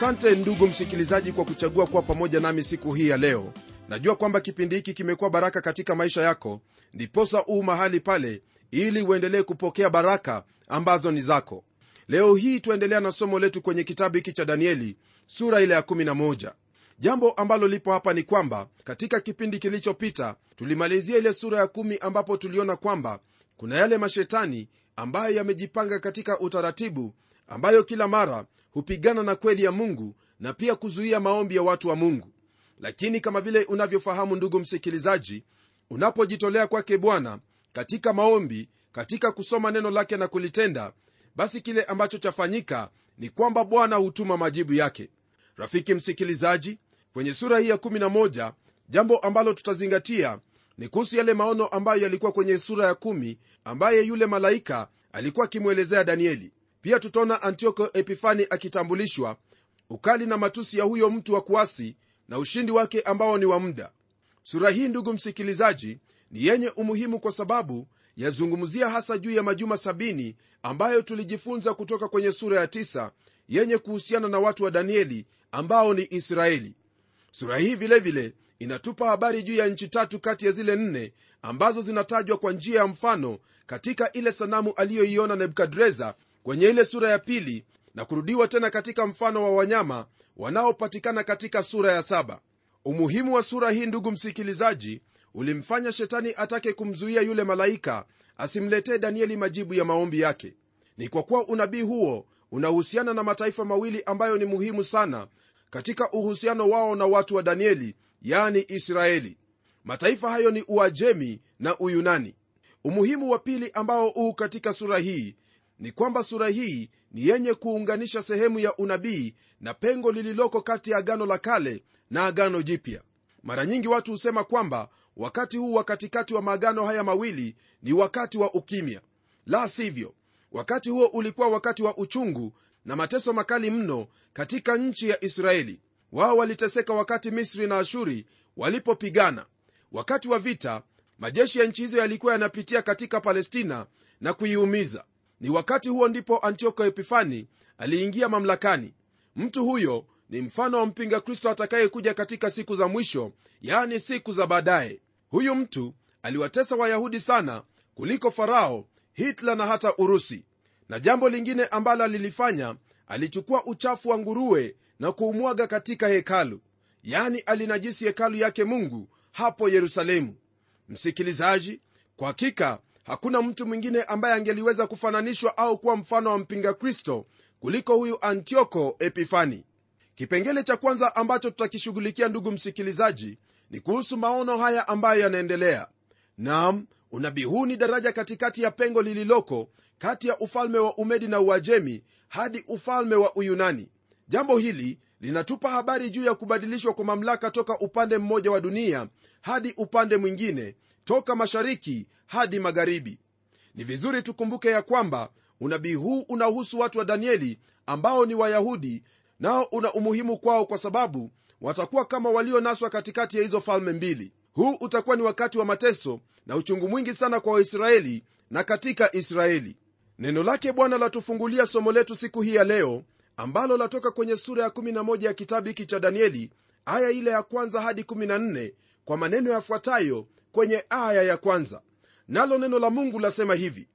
asante ndugu msikilizaji kwa kuchagua kuwa pamoja nami siku hii ya leo. Najua kwamba kipindi hiki kimekuwa baraka katika maisha yako. Ndiposa uu mahali pale ili uendelee kupokea baraka ambazo ni zako. Leo hii tuendelea na somo letu kwenye kitabu hiki cha danieli sura ile ya 11 jambo ambalo lipo hapa ni kwamba katika kipindi kilichopita tulimalizia ile sura ya kumi ambapo tuliona kwamba kuna yale mashetani ambayo yamejipanga katika utaratibu ambayo kila mara hupigana na kweli ya mungu na pia kuzuia maombi ya watu wa mungu. Lakini kama vile unavyofahamu ndugu msikilizaji unapojitolea kwake bwana katika maombi katika kusoma neno lake na kulitenda basi kile ambacho chafanyika ni kwamba bwana hutuma majibu yake. Rafiki msikilizaji kwenye sura hii ya 11 jambo ambalo tutazingatia ni kuhusu yale maono ambayo yalikuwa kwenye sura ya 1 ambaye yule malaika alikuwa akimwelezea danieli pia tutaona antioko epifani akitambulishwa ukali na matusi ya huyo mtu wa kuasi na ushindi wake ambao ni wa muda. Sura hii ndugu msikilizaji ni yenye umuhimu kwa sababu yazungumzia hasa juu ya majuma sabini ambayo tulijifunza kutoka kwenye sura ya 9 yenye kuhusiana na watu wa danieli ambao ni israeli. Sura hii vilevile vile, inatupa habari juu ya nchi tatu kati ya zile nne ambazo zinatajwa kwa njia ya mfano katika ile sanamu aliyoiona nebukadreza kwenye ile sura ya pili na kurudiwa tena katika mfano wa wanyama wanaopatikana katika sura ya saba. Umuhimu wa sura hii ndugu msikilizaji ulimfanya shetani atake kumzuia yule malaika asimletee danieli majibu ya maombi yake. Ni kwa kuwa unabii huo unahusiana na mataifa mawili ambayo ni muhimu sana katika uhusiano wao na watu wa danieli yani israeli. Mataifa hayo ni uajemi na uyunani. Umuhimu wa pili ambao huu katika sura hii ni kwamba sura hii ni yenye kuunganisha sehemu ya unabii na pengo lililoko kati ya agano la kale na agano jipya. Mara nyingi watu husema kwamba wakati huu wa katikati wa maagano haya mawili ni wakati wa ukimya. La sivyo wakati huo ulikuwa wakati wa uchungu na mateso makali mno katika nchi ya israeli. Wao waliteseka wakati misri na ashuri walipopigana. Wakati wa vita majeshi ya nchi hizo yalikuwa yanapitia katika palestina na kuiumiza ni wakati huo ndipo antioko epifani aliingia mamlakani. Mtu huyo ni mfano wa mpinga kristo atakayekuja katika siku za mwisho yaani siku za baadaye. Huyu mtu aliwatesa wayahudi sana kuliko farao hitler na hata urusi. Na jambo lingine ambalo alilifanya alichukua uchafu wa nguruwe na kuumwaga katika hekalu. Yani alinajisi hekalu yake mungu hapo yerusalemu. Msikilizaji kwa hakika hakuna mtu mwingine ambaye angeliweza kufananishwa au kuwa mfano wa mpinga kristo kuliko huyu antioko epifani. Kipengele cha kwanza ambacho tutakishughulikia ndugu msikilizaji ni kuhusu maono haya ambayo yanaendelea. Nam unabii huu ni daraja katikati ya pengo lililoko kati ya ufalme wa umedi na uajemi hadi ufalme wa uyunani. Jambo hili linatupa habari juu ya kubadilishwa kwa mamlaka toka upande mmoja wa dunia hadi upande mwingine toka mashariki hadi magharibi. Ni vizuri tukumbuke ya kwamba unabii huu unahusu watu wa danieli ambao ni wayahudi nao una umuhimu kwao kwa sababu watakuwa kama walionaswa katikati ya hizo falme mbili. Huu utakuwa ni wakati wa mateso na uchungu mwingi sana kwa waisraeli na katika israeli. Neno lake bwana latufungulia somo letu siku hii ya leo ambalo latoka kwenye sura ya 11 ya kitabu hiki cha danieli aya ile ya kwanza hadi 14 kwa maneno yafuatayo kwenye aya ya kwanza nalo neno la mungu lasema hivi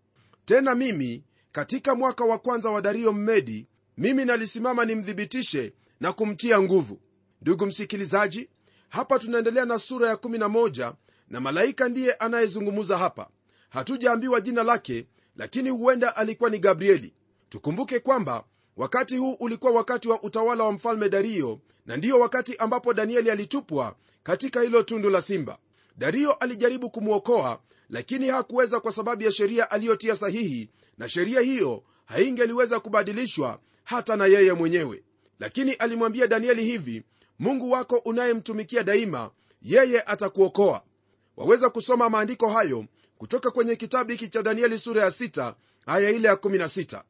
tena mimi katika mwaka wa kwanza wa dario mmedi mimi nalisimama nimthibitishe na kumtia nguvu. Ndugu msikilizaji hapa tunaendelea na sura ya 11 na malaika ndiye anayezungumza hapa. Hatujaambiwa jina lake lakini huenda alikuwa ni gabrieli. Tukumbuke kwamba wakati huu ulikuwa wakati wa utawala wa mfalme dario na ndiyo wakati ambapo danieli alitupwa katika hilo tundu la simba. Dario alijaribu kumwokoa lakini hakuweza kwa sababu ya sheria aliyotia sahihi na sheria hiyo haingeliweza kubadilishwa hata na yeye mwenyewe. Lakini alimwambia danieli hivi mungu wako unayemtumikia daima yeye atakuokoa. Waweza kusoma maandiko hayo kutoka kwenye kitabu hiki cha danieli sura ya 6 aya ile ya 16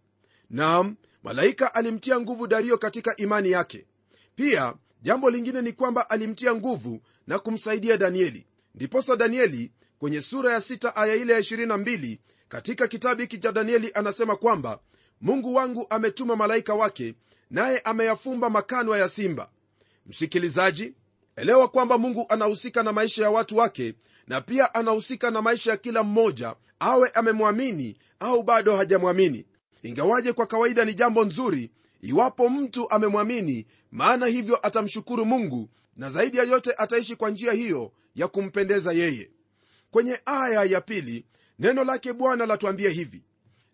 nam malaika alimtia nguvu dario katika imani yake. Pia jambo lingine ni kwamba alimtia nguvu na kumsaidia danieli. Ndiposa danieli kwenye sura ya 6 aya ile ya 22 katika kitabu hiki cha danieli anasema kwamba mungu wangu ametuma malaika wake naye ameyafumba makanwa ya simba. Msikilizaji elewa kwamba mungu anahusika na maisha ya watu wake na pia anahusika na maisha ya kila mmoja awe amemwamini au bado hajamwamini. Ingawaje kwa kawaida ni jambo nzuri iwapo mtu amemwamini maana hivyo atamshukuru mungu na zaidi ya yote ataishi kwa njia hiyo ya kumpendeza yeye kwenye aya ya pili neno lake bwana latuambia hivi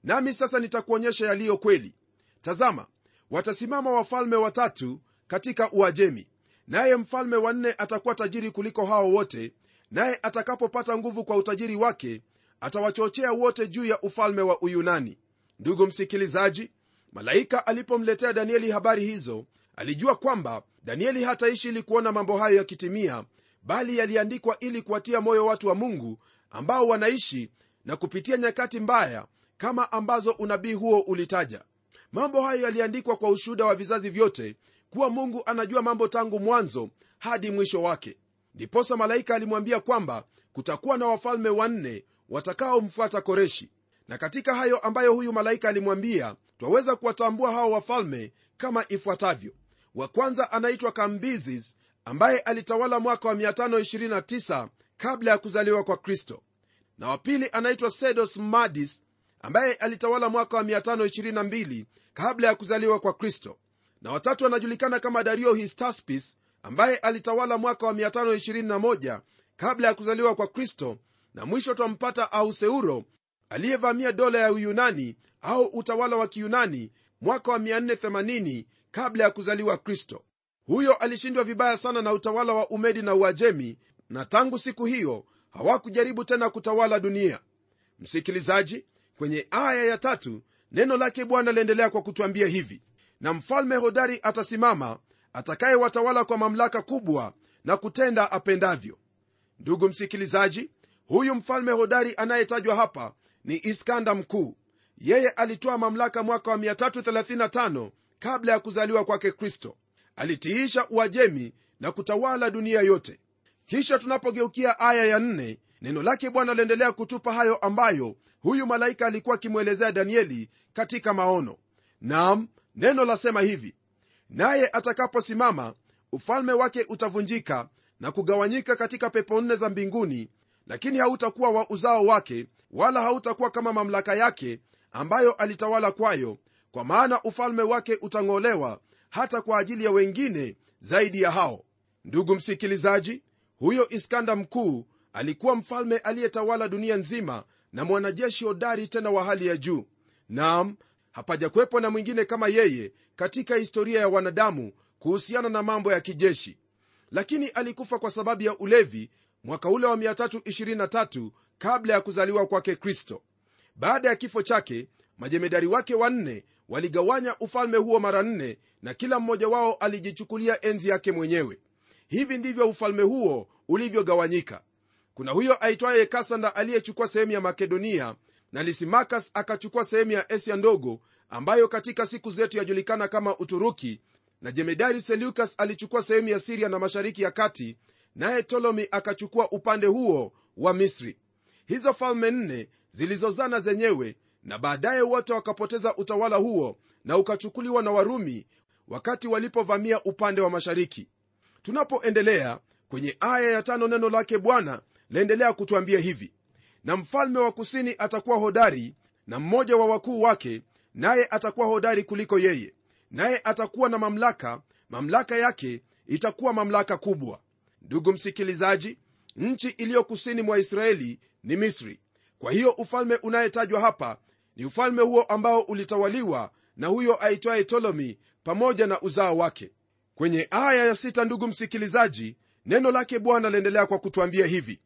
nami sasa nitakuonyesha yaliyo kweli. Tazama watasimama wafalme watatu katika uajemi naye mfalme wa nne atakuwa tajiri kuliko hao wote naye atakapopata nguvu kwa utajiri wake atawachochea wote juu ya ufalme wa uyunani. Ndugu msikilizaji malaika alipomletea danieli habari hizo alijua kwamba danieli hataishi ili kuona mambo hayo yakitimia bali yaliandikwa ili kuwatia moyo watu wa mungu ambao wanaishi na kupitia nyakati mbaya kama ambazo unabii huo ulitaja. Mambo hayo yaliandikwa kwa ushuhuda wa vizazi vyote kuwa mungu anajua mambo tangu mwanzo hadi mwisho wake. Ndiposa malaika alimwambia kwamba kutakuwa na wafalme wanne watakaomfuata koreshi. Na katika hayo ambayo huyu malaika alimwambia twaweza kuwatambua hao wafalme kama ifuatavyo. Wa kwanza anaitwa kambizis ambaye alitawala mwaka wa 529 kabla ya kuzaliwa kwa kristo. Na wa pili anaitwa sedos madis ambaye alitawala mwaka wa 522 kabla ya kuzaliwa kwa kristo. Na watatu anajulikana kama dario histaspis ambaye alitawala mwaka wa 521 kabla ya kuzaliwa kwa kristo. Na mwisho twampata auseuro aliyevamia dola ya uyunani au utawala wa kiyunani mwaka wa 480 kabla ya kuzaliwa kristo huyo alishindwa vibaya sana na utawala wa umedi na uajemi na tangu siku hiyo hawakujaribu tena kutawala dunia. Msikilizaji kwenye aya ya tatu neno lake bwana liendelea kwa kutwambia hivi. Na mfalme hodari atasimama atakayewatawala kwa mamlaka kubwa na kutenda apendavyo. Ndugu msikilizaji huyu mfalme hodari anayetajwa hapa ni iskanda mkuu. Yeye alitoa mamlaka mwaka wa 335 kabla ya kuzaliwa kwake kristo alitiisha uajemi na kutawala dunia yote. Kisha tunapogeukia aya ya nne, neno lake bwana aliendelea kutupa hayo ambayo huyu malaika alikuwa akimwelezea danieli katika maono. Nam neno lasema hivi naye atakaposimama ufalme wake utavunjika na kugawanyika katika pepo nne za mbinguni lakini hautakuwa wa uzao wake wala hautakuwa kama mamlaka yake ambayo alitawala kwayo kwa maana ufalme wake utang'olewa hata kwa ajili ya wengine zaidi ya hao. Ndugu msikilizaji huyo iskanda mkuu alikuwa mfalme aliyetawala dunia nzima na mwanajeshi hodari tena wa hali ya juu. Nam hapajakwepo na mwingine kama yeye katika historia ya wanadamu kuhusiana na mambo ya kijeshi. Lakini alikufa kwa sababu ya ulevi mwaka ule wa 323 kabla ya kuzaliwa kwake kristo. Baada ya kifo chake majemedari wake wanne waligawanya ufalme huo mara nne na kila mmoja wao alijichukulia enzi yake mwenyewe. Hivi ndivyo ufalme huo ulivyogawanyika. Kuna huyo aitwaye kasanda aliyechukua sehemu ya makedonia na lisimakas akachukua sehemu ya asia ndogo ambayo katika siku zetu yajulikana kama uturuki na jemedari seleukas alichukua sehemu ya siria na mashariki ya kati naye tolomi akachukua upande huo wa misri. Hizo falme nne zilizozana zenyewe na baadaye wote wakapoteza utawala huo na ukachukuliwa na warumi wakati walipovamia upande wa mashariki. Tunapoendelea kwenye aya ya tano neno lake bwana laendelea kutwambia hivi. Na mfalme wa kusini atakuwa hodari na mmoja wa wakuu wake naye atakuwa hodari kuliko yeye. Naye atakuwa na mamlaka mamlaka yake itakuwa mamlaka kubwa. Ndugu msikilizaji nchi iliyo kusini mwa israeli ni misri. Kwa hiyo ufalme unayetajwa hapa ni ufalme huo ambao ulitawaliwa na huyo aitwaye tolomi pamoja na uzao wake. Kwenye aya ya sita ndugu msikilizaji neno lake bwana laendelea kwa kutwambia hivi.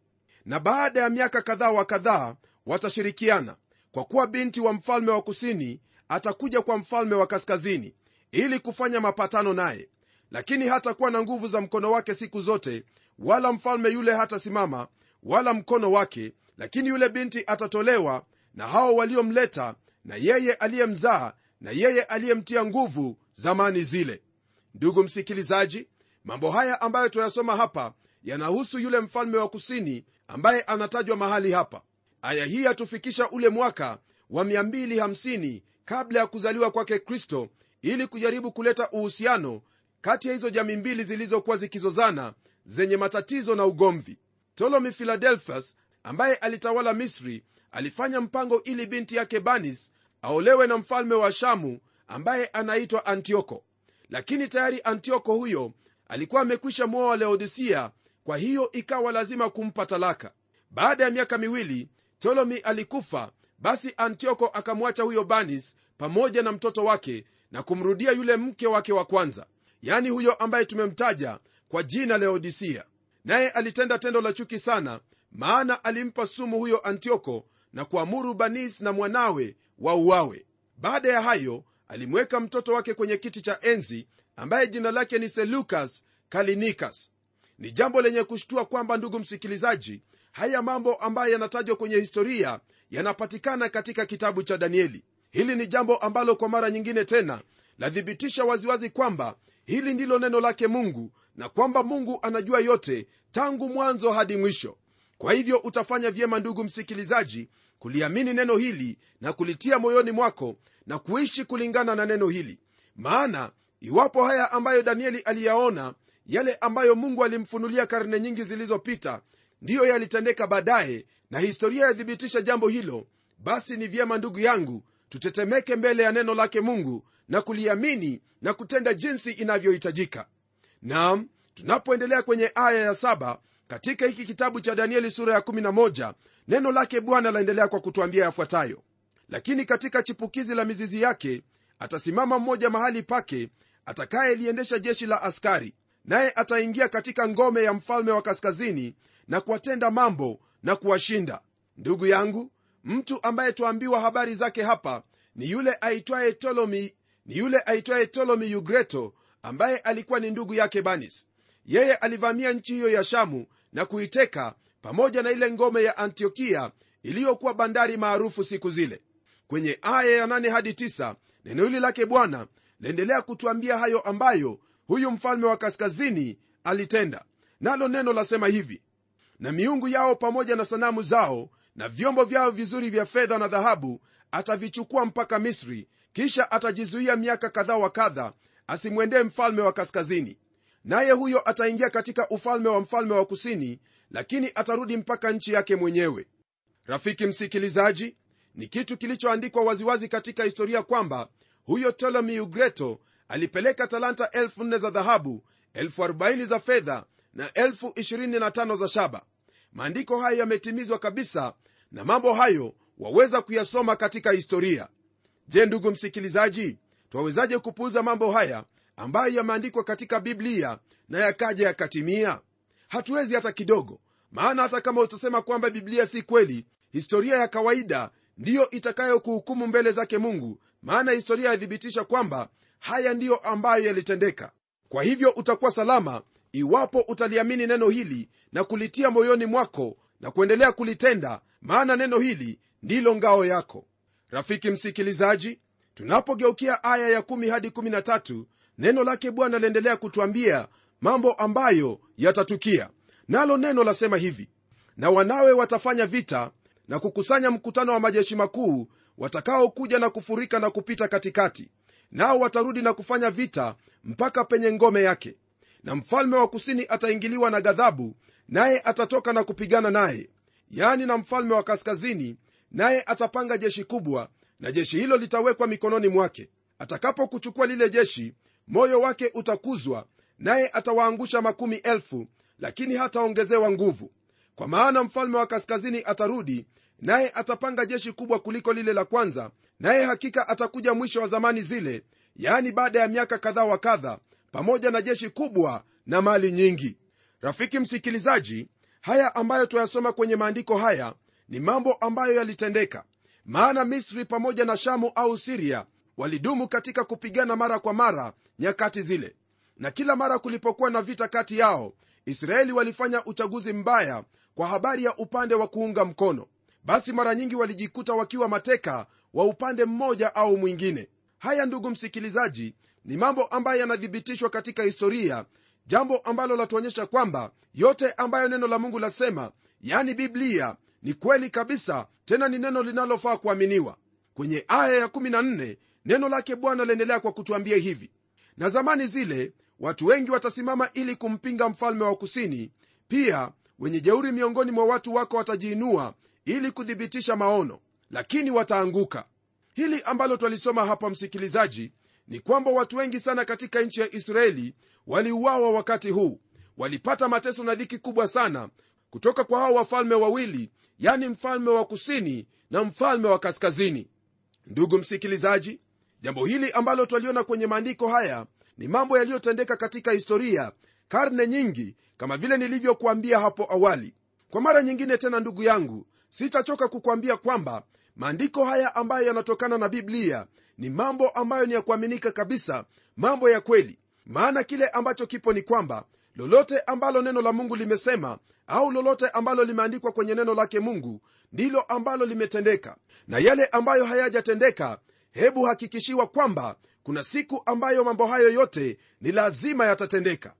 Na baada ya miaka kadhaa wa kadhaa watashirikiana kwa kuwa binti wa mfalme wa kusini atakuja kwa mfalme wa kaskazini ili kufanya mapatano naye. Lakini hatakuwa na nguvu za mkono wake siku zote wala mfalme yule hatasimama wala mkono wake lakini yule binti atatolewa na hao waliomleta na yeye aliyemzaa na yeye aliyemtia nguvu zamani zile. Ndugu msikilizaji mambo haya ambayo tuyasoma hapa yanahusu yule mfalme wa kusini ambaye anatajwa mahali hapa. Aya hii yatufikisha ule mwaka wa 250 kabla ya kuzaliwa kwake kristo ili kujaribu kuleta uhusiano kati ya hizo jamii mbili zilizokuwa zikizozana zenye matatizo na ugomvi. Ptolomi philadelphus ambaye alitawala misri alifanya mpango ili binti yake banis aolewe na mfalme wa shamu ambaye anaitwa antioko. Lakini tayari antioko huyo alikuwa amekwisha mwoa laodisia kwa hiyo ikawa lazima kumpa talaka. Baada ya miaka miwili tolomi alikufa basi antioko akamwacha huyo banis pamoja na mtoto wake na kumrudia yule mke wake wa kwanza yani huyo ambaye tumemtaja kwa jina laodisia naye alitenda tendo la chuki sana maana alimpa sumu huyo antioko na kuamuru banis na mwanawe wauawe. Baada ya hayo alimweka mtoto wake kwenye kiti cha enzi ambaye jina lake ni selukas kalinikas. Ni jambo lenye kushtua kwamba ndugu msikilizaji haya mambo ambayo yanatajwa kwenye historia yanapatikana katika kitabu cha danieli. Hili ni jambo ambalo kwa mara nyingine tena lathibitisha waziwazi kwamba hili ndilo neno lake mungu na kwamba mungu anajua yote tangu mwanzo hadi mwisho. Kwa hivyo utafanya vyema ndugu msikilizaji kuliamini neno hili na kulitia moyoni mwako na kuishi kulingana na neno hili. Maana iwapo haya ambayo danieli aliyaona yale ambayo mungu alimfunulia karne nyingi zilizopita ndiyo yalitendeka baadaye na historia yathibitisha jambo hilo basi ni vyema ndugu yangu tutetemeke mbele ya neno lake mungu na kuliamini na kutenda jinsi inavyohitajika. Nam tunapoendelea kwenye aya ya saba katika hiki kitabu cha danieli sura ya 11 neno lake bwana laendelea kwa kutwambia yafuatayo. Lakini katika chipukizi la mizizi yake atasimama mmoja mahali pake atakayeliendesha jeshi la askari. Naye ataingia katika ngome ya mfalme wa kaskazini na kuwatenda mambo na kuwashinda. Ndugu yangu mtu ambaye twaambiwa habari zake hapa ni yule aitwaye tolomi ni yule aitwaye tolomi yugreto ambaye alikuwa ni ndugu yake banis yeye alivamia nchi hiyo ya shamu na kuiteka pamoja na ile ngome ya antiokia iliyokuwa bandari maarufu siku zile. Kwenye aya ya 8 hadi 9 neno hili lake bwana laendelea kutuambia hayo ambayo huyu mfalme wa kaskazini alitenda. Nalo neno lasema hivi na miungu yao pamoja na sanamu zao na vyombo vyao vizuri vya fedha na dhahabu atavichukua mpaka misri kisha atajizuia miaka kadha wa kadha asimwendee mfalme wa kaskazini naye huyo ataingia katika ufalme wa mfalme wa kusini lakini atarudi mpaka nchi yake mwenyewe. Rafiki msikilizaji ni kitu kilichoandikwa waziwazi katika historia kwamba huyo ptolemy ugreto alipeleka talanta 4 za dhahabu 40 za fedha na 25 za shaba. Maandiko hayo yametimizwa kabisa na mambo hayo waweza kuyasoma katika historia. Je ndugu msikilizaji twawezaje kupuuza mambo haya ambayo yameandikwa katika biblia na yakaja yakatimia? Hatuwezi hata kidogo maana hata kama utasema kwamba biblia si kweli historia ya kawaida ndiyo itakayokuhukumu mbele zake mungu maana historia yathibitisha kwamba haya ndiyo ambayo yalitendeka. Kwa hivyo utakuwa salama iwapo utaliamini neno hili na kulitia moyoni mwako na kuendelea kulitenda maana neno hili ndilo ngao yako. Rafiki msikilizaji tunapogeukia aya ya 1 hadi 13 neno lake bwana laendelea kutwambia mambo ambayo yatatukia. Nalo neno lasema hivi na wanawe watafanya vita na kukusanya mkutano wa majeshi makuu watakaokuja na kufurika na kupita katikati. Nao watarudi na kufanya vita mpaka penye ngome yake. Na mfalme wa kusini ataingiliwa na ghadhabu naye atatoka na kupigana naye. Yani na mfalme wa kaskazini naye atapanga jeshi kubwa na jeshi hilo litawekwa mikononi mwake. Atakapokuchukua lile jeshi moyo wake utakuzwa naye atawaangusha makumi elfu lakini hataongezewa nguvu. Kwa maana mfalme wa kaskazini atarudi naye atapanga jeshi kubwa kuliko lile la kwanza naye hakika atakuja mwisho wa zamani zile yaani baada ya miaka kadhaa wa kadha pamoja na jeshi kubwa na mali nyingi. Rafiki msikilizaji haya ambayo tuyasoma kwenye maandiko haya ni mambo ambayo yalitendeka. Maana misri pamoja na shamu au siria walidumu katika kupigana mara kwa mara nyakati zile. Na kila mara kulipokuwa na vita kati yao israeli walifanya uchaguzi mbaya kwa habari ya upande wa kuunga mkono. Basi mara nyingi walijikuta wakiwa mateka wa upande mmoja au mwingine. Haya ndugu msikilizaji ni mambo ambayo yanathibitishwa katika historia jambo ambalo latuonyesha kwamba yote ambayo neno la mungu lasema yani biblia ni kweli kabisa tena ni neno linalofaa kuaminiwa. Kwenye aya ya 14 neno lake bwana laendelea kwa kutuambia hivi. Na zamani zile watu wengi watasimama ili kumpinga mfalme wa kusini. Pia wenye jeuri miongoni mwa watu wako watajiinua ili kuthibitisha maono. Lakini wataanguka. Hili ambalo twalisoma hapa msikilizaji ni kwamba watu wengi sana katika nchi ya israeli waliuawa wakati huu. Walipata mateso na dhiki kubwa sana kutoka kwa hao wafalme wawili yani mfalme wa kusini na mfalme wa kaskazini. Ndugu msikilizaji jambo hili ambalo twaliona kwenye maandiko haya ni mambo yaliyotendeka katika historia karne nyingi kama vile nilivyokuambia hapo awali. Kwa mara nyingine tena ndugu yangu sitachoka kukwambia kwamba maandiko haya ambayo yanatokana na biblia ni mambo ambayo ni ya kuaminika kabisa mambo ya kweli. Maana kile ambacho kipo ni kwamba lolote ambalo neno la mungu limesema au lolote ambalo limeandikwa kwenye neno lake mungu ndilo ambalo limetendeka. Na yale ambayo hayajatendeka hebu hakikishiwa kwamba kuna siku ambayo mambo hayo yote ni lazima yatatendeka.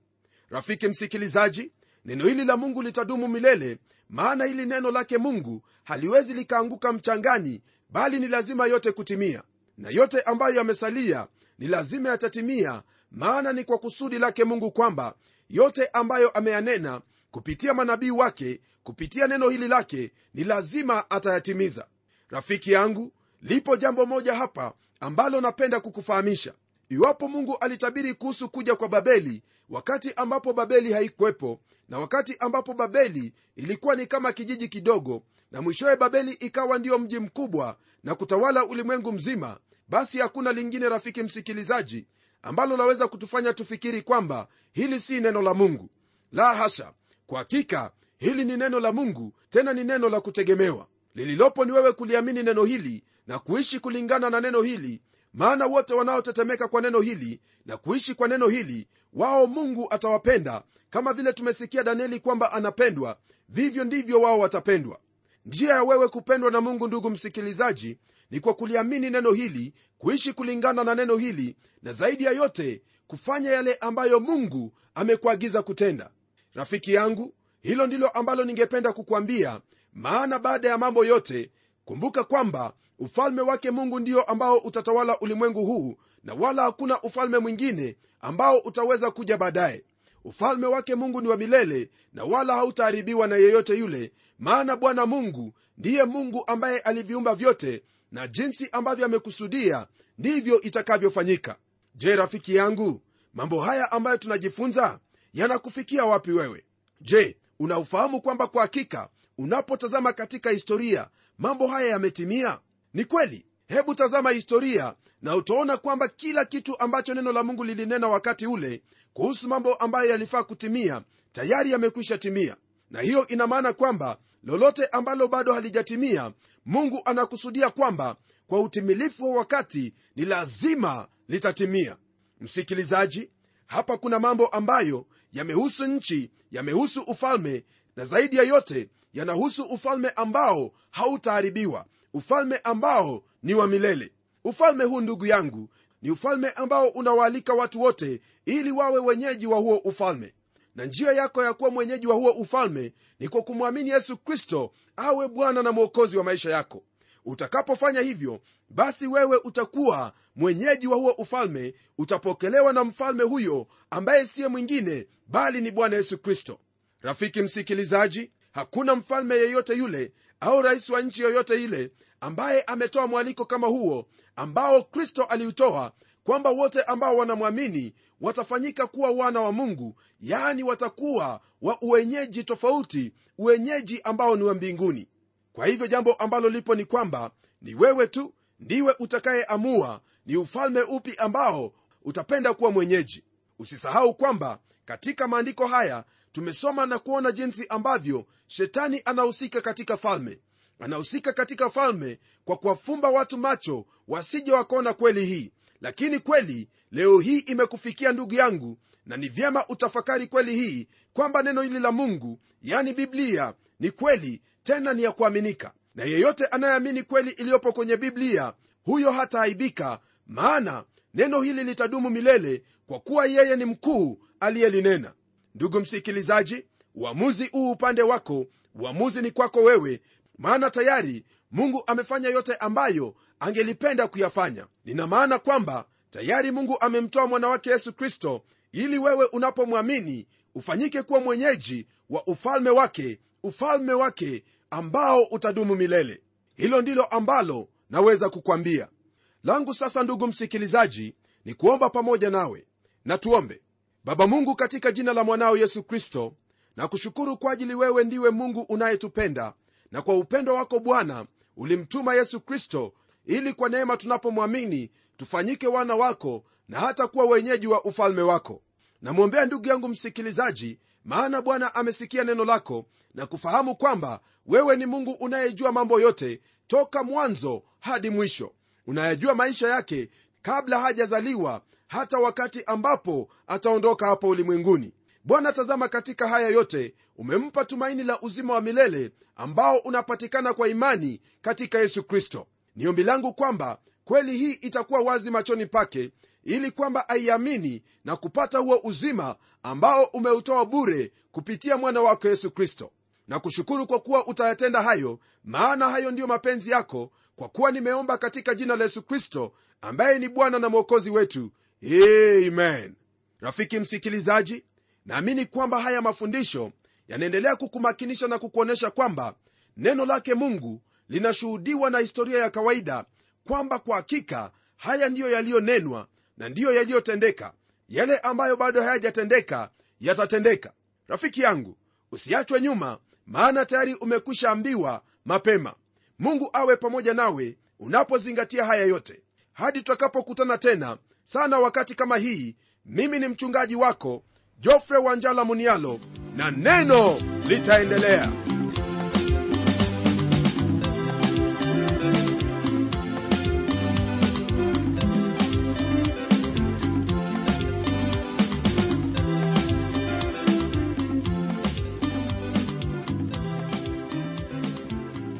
Rafiki msikilizaji neno hili la mungu litadumu milele maana hili neno lake mungu haliwezi likaanguka mchangani bali ni lazima yote kutimia. Na yote ambayo yamesalia ni lazima yatatimia maana ni kwa kusudi lake mungu kwamba yote ambayo ameyanena kupitia manabii wake kupitia neno hili lake ni lazima atayatimiza. Rafiki yangu lipo jambo moja hapa ambalo napenda kukufahamisha. Iwapo mungu alitabiri kuhusu kuja kwa babeli wakati ambapo babeli haikuwepo na wakati ambapo babeli ilikuwa ni kama kijiji kidogo na mwishowe babeli ikawa ndiyo mji mkubwa na kutawala ulimwengu mzima basi hakuna lingine rafiki msikilizaji ambalo laweza kutufanya tufikiri kwamba hili si neno la mungu. La hasha kwa hakika hili ni neno la mungu tena ni neno la kutegemewa. Lililopo ni wewe kuliamini neno hili na kuishi kulingana na neno hili maana wote wanaotetemeka kwa neno hili na kuishi kwa neno hili wao mungu atawapenda kama vile tumesikia danieli kwamba anapendwa vivyo ndivyo wao watapendwa. Njia ya wewe kupendwa na mungu ndugu msikilizaji ni kwa kuliamini neno hili kuishi kulingana na neno hili na zaidi ya yote kufanya yale ambayo mungu amekuagiza kutenda. Rafiki yangu hilo ndilo ambalo ningependa kukwambia maana baada ya mambo yote kumbuka kwamba ufalme wake mungu ndio ambao utatawala ulimwengu huu na wala hakuna ufalme mwingine ambao utaweza kuja baadaye. Ufalme wake mungu ni wa milele na wala hautaharibiwa na yeyote yule maana bwana mungu ndiye mungu ambaye aliviumba vyote na jinsi ambavyo amekusudia ndivyo itakavyofanyika. Je rafiki yangu mambo haya ambayo tunajifunza yanakufikia wapi wewe? Je unaufahamu kwamba kwa hakika unapotazama katika historia mambo haya yametimia ni kweli. Hebu tazama historia na utaona kwamba kila kitu ambacho neno la mungu lilinena wakati ule kuhusu mambo ambayo yalifaa kutimia tayari yamekwisha timia. Na hiyo ina maana kwamba lolote ambalo bado halijatimia mungu anakusudia kwamba kwa utimilifu wa wakati ni lazima litatimia. Msikilizaji hapa kuna mambo ambayo yamehusu nchi yamehusu ufalme na zaidi ya yote yanahusu ufalme ambao hautaharibiwa ufalme ambao ni wa milele. Ufalme huu ndugu yangu ni ufalme ambao unawaalika watu wote ili wawe wenyeji wa huo ufalme. Na njia yako ya kuwa mwenyeji wa huo ufalme ni kwa kumwamini yesu kristo awe bwana na mwokozi wa maisha yako. Utakapofanya hivyo basi wewe utakuwa mwenyeji wa huo ufalme utapokelewa na mfalme huyo ambaye siye mwingine bali ni bwana yesu kristo. Rafiki msikilizaji hakuna mfalme yeyote yule au rais wa nchi yoyote ile ambaye ametoa mwaliko kama huo ambao kristo aliutoa kwamba wote ambao wanamwamini watafanyika kuwa wana wa mungu yaani watakuwa wa uwenyeji tofauti uwenyeji ambao ni wa mbinguni. Kwa hivyo jambo ambalo lipo ni kwamba ni wewe tu ndiwe utakayeamua ni ufalme upi ambao utapenda kuwa mwenyeji. Usisahau kwamba katika maandiko haya tumesoma na kuona jinsi ambavyo shetani anahusika katika falme anahusika katika falme kwa kuwafumba watu macho wasije wakaona kweli hii. Lakini kweli leo hii imekufikia ndugu yangu na ni vyema utafakari kweli hii kwamba neno hili la mungu yani biblia ni kweli tena ni ya kuaminika. Na yeyote anayeamini kweli iliyopo kwenye biblia huyo hataaibika maana neno hili litadumu milele kwa kuwa yeye ni mkuu aliyelinena. Ndugu msikilizaji uamuzi huu upande wako uamuzi ni kwako wewe maana tayari mungu amefanya yote ambayo angelipenda kuyafanya. Nina maana kwamba tayari mungu amemtoa mwana wake yesu kristo ili wewe unapomwamini ufanyike kuwa mwenyeji wa ufalme wake ufalme wake ambao utadumu milele. Hilo ndilo ambalo naweza kukwambia. Langu sasa ndugu msikilizaji ni kuomba pamoja nawe. Na tuombe. Baba mungu katika jina la mwanao yesu kristo na kushukuru kwa ajili wewe ndiwe mungu unayetupenda na kwa upendo wako bwana ulimtuma yesu kristo ili kwa neema tunapomwamini tufanyike wana wako na hata kuwa wenyeji wa ufalme wako. Namwombea ndugu yangu msikilizaji maana bwana amesikia neno lako na kufahamu kwamba wewe ni mungu unayejua mambo yote toka mwanzo hadi mwisho. Unayajua maisha yake kabla hajazaliwa hata wakati ambapo ataondoka hapa ulimwenguni bwana tazama katika haya yote. Umempa tumaini la uzima wa milele ambao unapatikana kwa imani katika yesu kristo. Ni ombi langu kwamba kweli hii itakuwa wazi machoni pake ili kwamba aiamini na kupata huo uzima ambao umeutoa bure kupitia mwana wako yesu kristo. Na kushukuru kwa kuwa utayatenda hayo maana hayo ndiyo mapenzi yako kwa kuwa nimeomba katika jina la yesu kristo ambaye ni bwana na mwokozi wetu. Amen. Rafiki msikilizaji naamini kwamba haya mafundisho yanaendelea kukumakinisha na kukuonyesha kwamba neno lake mungu linashuhudiwa na historia ya kawaida kwamba kwa hakika haya ndiyo yaliyonenwa na ndiyo yaliyotendeka. Yale ambayo bado hayajatendeka yatatendeka. Rafiki yangu usiachwe nyuma maana tayari umekwisha ambiwa mapema. Mungu awe pamoja nawe unapozingatia haya yote. Hadi tutakapokutana tena sana wakati kama hii mimi ni mchungaji wako jofre wanjala munialo na neno litaendelea.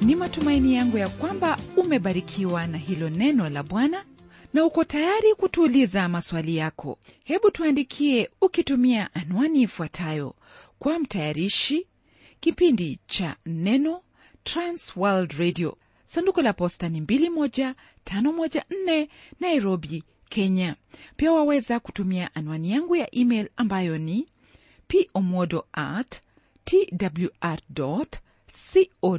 Ni matumaini yangu ya kwamba umebarikiwa na hilo neno la bwana na uko tayari kutuuliza maswali yako. Hebu tuandikie ukitumia anwani ifuatayo. Kwa mtayarishi kipindi cha neno transworld radio. Sanduku la posta ni 21514 nairobi kenya. Pia waweza kutumia anwani yangu ya email ambayo ni pomodo at twr co